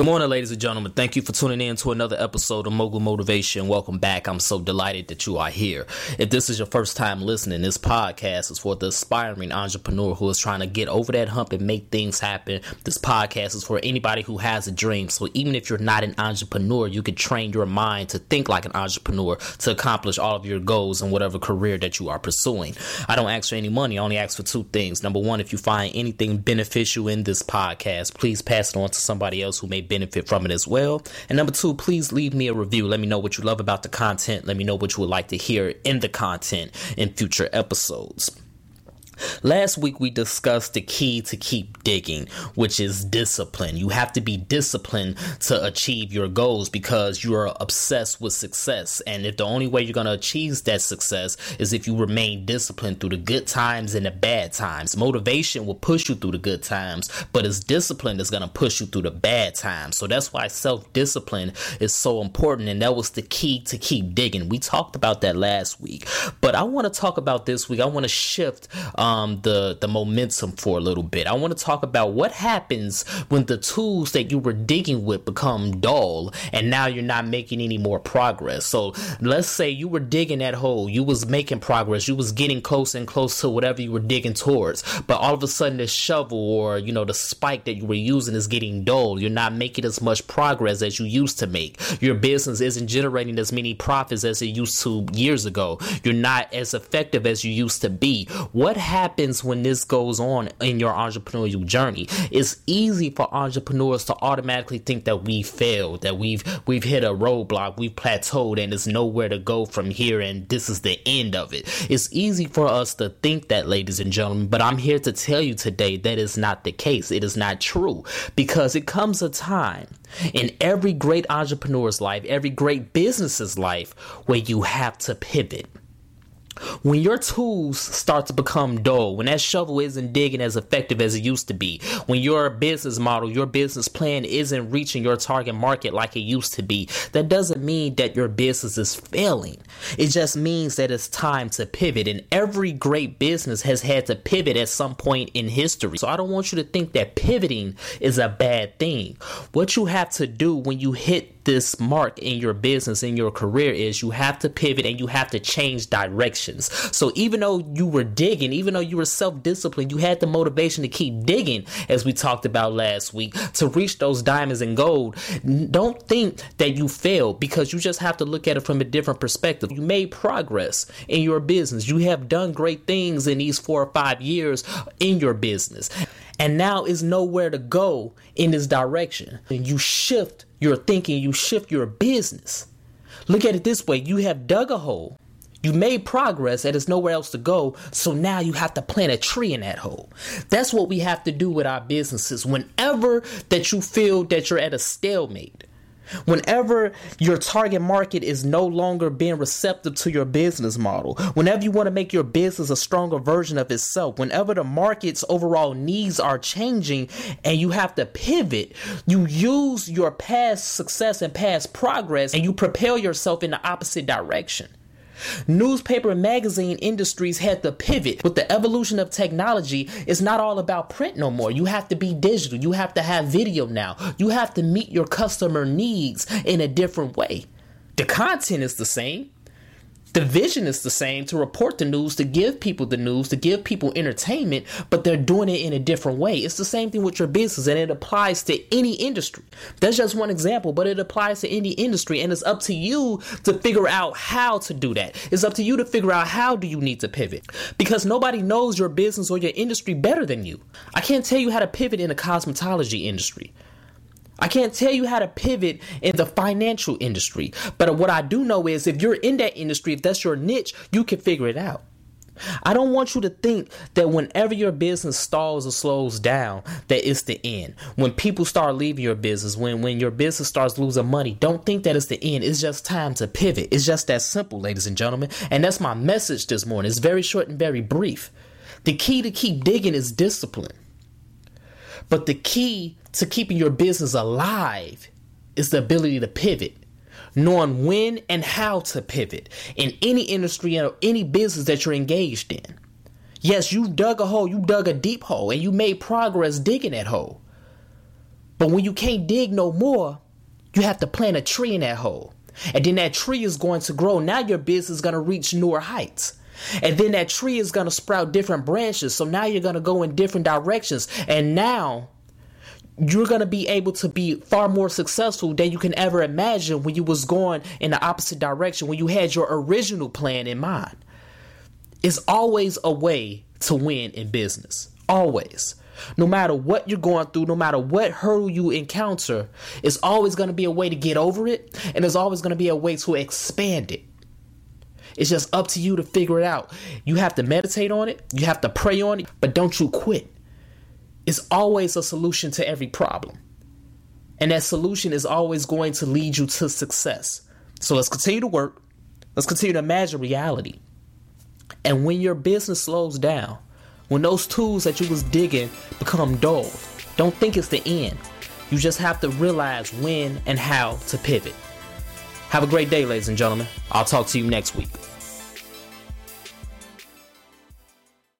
Good morning, ladies and gentlemen. Thank you for tuning in to another episode of Mogul Motivation. Welcome back. I'm so delighted that you are here. If this is your first time listening, this podcast is for the aspiring entrepreneur who is trying to get over that hump and make things happen. This podcast is for anybody who has a dream. So even if you're not an entrepreneur, you can train your mind to think like an entrepreneur to accomplish all of your goals in whatever career that you are pursuing. I don't ask for any money. I only ask for two things. Number one, if you find anything beneficial in this podcast, please pass it on to somebody else who may benefit from it as well. And number two, please leave me a review. Let me know what you love about the content. Let me know what you would like to hear in the content in future episodes. Last week we discussed the key to keep digging, which is discipline. You have to be disciplined to achieve your goals because you are obsessed with success. And if the only way you're going to achieve that success is if you remain disciplined through the good times and the bad times. Motivation will push you through the good times, but it's discipline that's going to push you through the bad times. So that's why self discipline is so important. And that was the key to keep digging. We talked about that last week, but I want to talk about this week. I want to shift. Um, um, the the momentum for a little bit. I want to talk about what happens when the tools that you were digging with become dull, and now you're not making any more progress. So let's say you were digging that hole, you was making progress, you was getting close and close to whatever you were digging towards, but all of a sudden the shovel or you know the spike that you were using is getting dull. You're not making as much progress as you used to make. Your business isn't generating as many profits as it used to years ago. You're not as effective as you used to be. What happens? Happens when this goes on in your entrepreneurial journey. It's easy for entrepreneurs to automatically think that we failed, that we've we've hit a roadblock, we've plateaued, and there's nowhere to go from here, and this is the end of it. It's easy for us to think that, ladies and gentlemen, but I'm here to tell you today that is not the case. It is not true because it comes a time in every great entrepreneur's life, every great business's life, where you have to pivot when your tools start to become dull, when that shovel isn't digging as effective as it used to be, when your business model, your business plan isn't reaching your target market like it used to be, that doesn't mean that your business is failing. It just means that it's time to pivot. And every great business has had to pivot at some point in history. So I don't want you to think that pivoting is a bad thing. What you have to do when you hit this mark in your business, in your career, is you have to pivot and you have to change directions. So even though you were digging, even though you were self disciplined, you had the motivation to keep digging, as we talked about last week, to reach those diamonds and gold. Don't think that you failed because you just have to look at it from a different perspective. You made progress in your business, you have done great things in these four or five years in your business. And now is nowhere to go in this direction. And you shift your thinking, you shift your business. Look at it this way you have dug a hole, you made progress, and there's nowhere else to go, so now you have to plant a tree in that hole. That's what we have to do with our businesses. Whenever that you feel that you're at a stalemate, Whenever your target market is no longer being receptive to your business model, whenever you want to make your business a stronger version of itself, whenever the market's overall needs are changing and you have to pivot, you use your past success and past progress and you propel yourself in the opposite direction. Newspaper and magazine industries had to pivot with the evolution of technology. It's not all about print no more. You have to be digital. You have to have video now. You have to meet your customer needs in a different way. The content is the same. The vision is the same to report the news, to give people the news, to give people entertainment, but they're doing it in a different way. It's the same thing with your business, and it applies to any industry. That's just one example, but it applies to any industry, and it's up to you to figure out how to do that. It's up to you to figure out how do you need to pivot because nobody knows your business or your industry better than you. I can't tell you how to pivot in the cosmetology industry. I can't tell you how to pivot in the financial industry, but what I do know is if you're in that industry, if that's your niche, you can figure it out. I don't want you to think that whenever your business stalls or slows down, that it's the end. When people start leaving your business, when when your business starts losing money, don't think that it's the end. It's just time to pivot. It's just that simple, ladies and gentlemen. And that's my message this morning. It's very short and very brief. The key to keep digging is discipline. But the key to keeping your business alive is the ability to pivot. knowing when and how to pivot in any industry or any business that you're engaged in. Yes, you dug a hole, you dug a deep hole, and you made progress digging that hole. But when you can't dig no more, you have to plant a tree in that hole. And then that tree is going to grow. Now your business is going to reach newer heights. And then that tree is going to sprout different branches. So now you're going to go in different directions. And now you're going to be able to be far more successful than you can ever imagine when you was going in the opposite direction when you had your original plan in mind it's always a way to win in business always no matter what you're going through no matter what hurdle you encounter it's always going to be a way to get over it and there's always going to be a way to expand it it's just up to you to figure it out you have to meditate on it you have to pray on it but don't you quit It's always a solution to every problem. And that solution is always going to lead you to success. So let's continue to work. Let's continue to imagine reality. And when your business slows down, when those tools that you was digging become dull, don't think it's the end. You just have to realize when and how to pivot. Have a great day, ladies and gentlemen. I'll talk to you next week.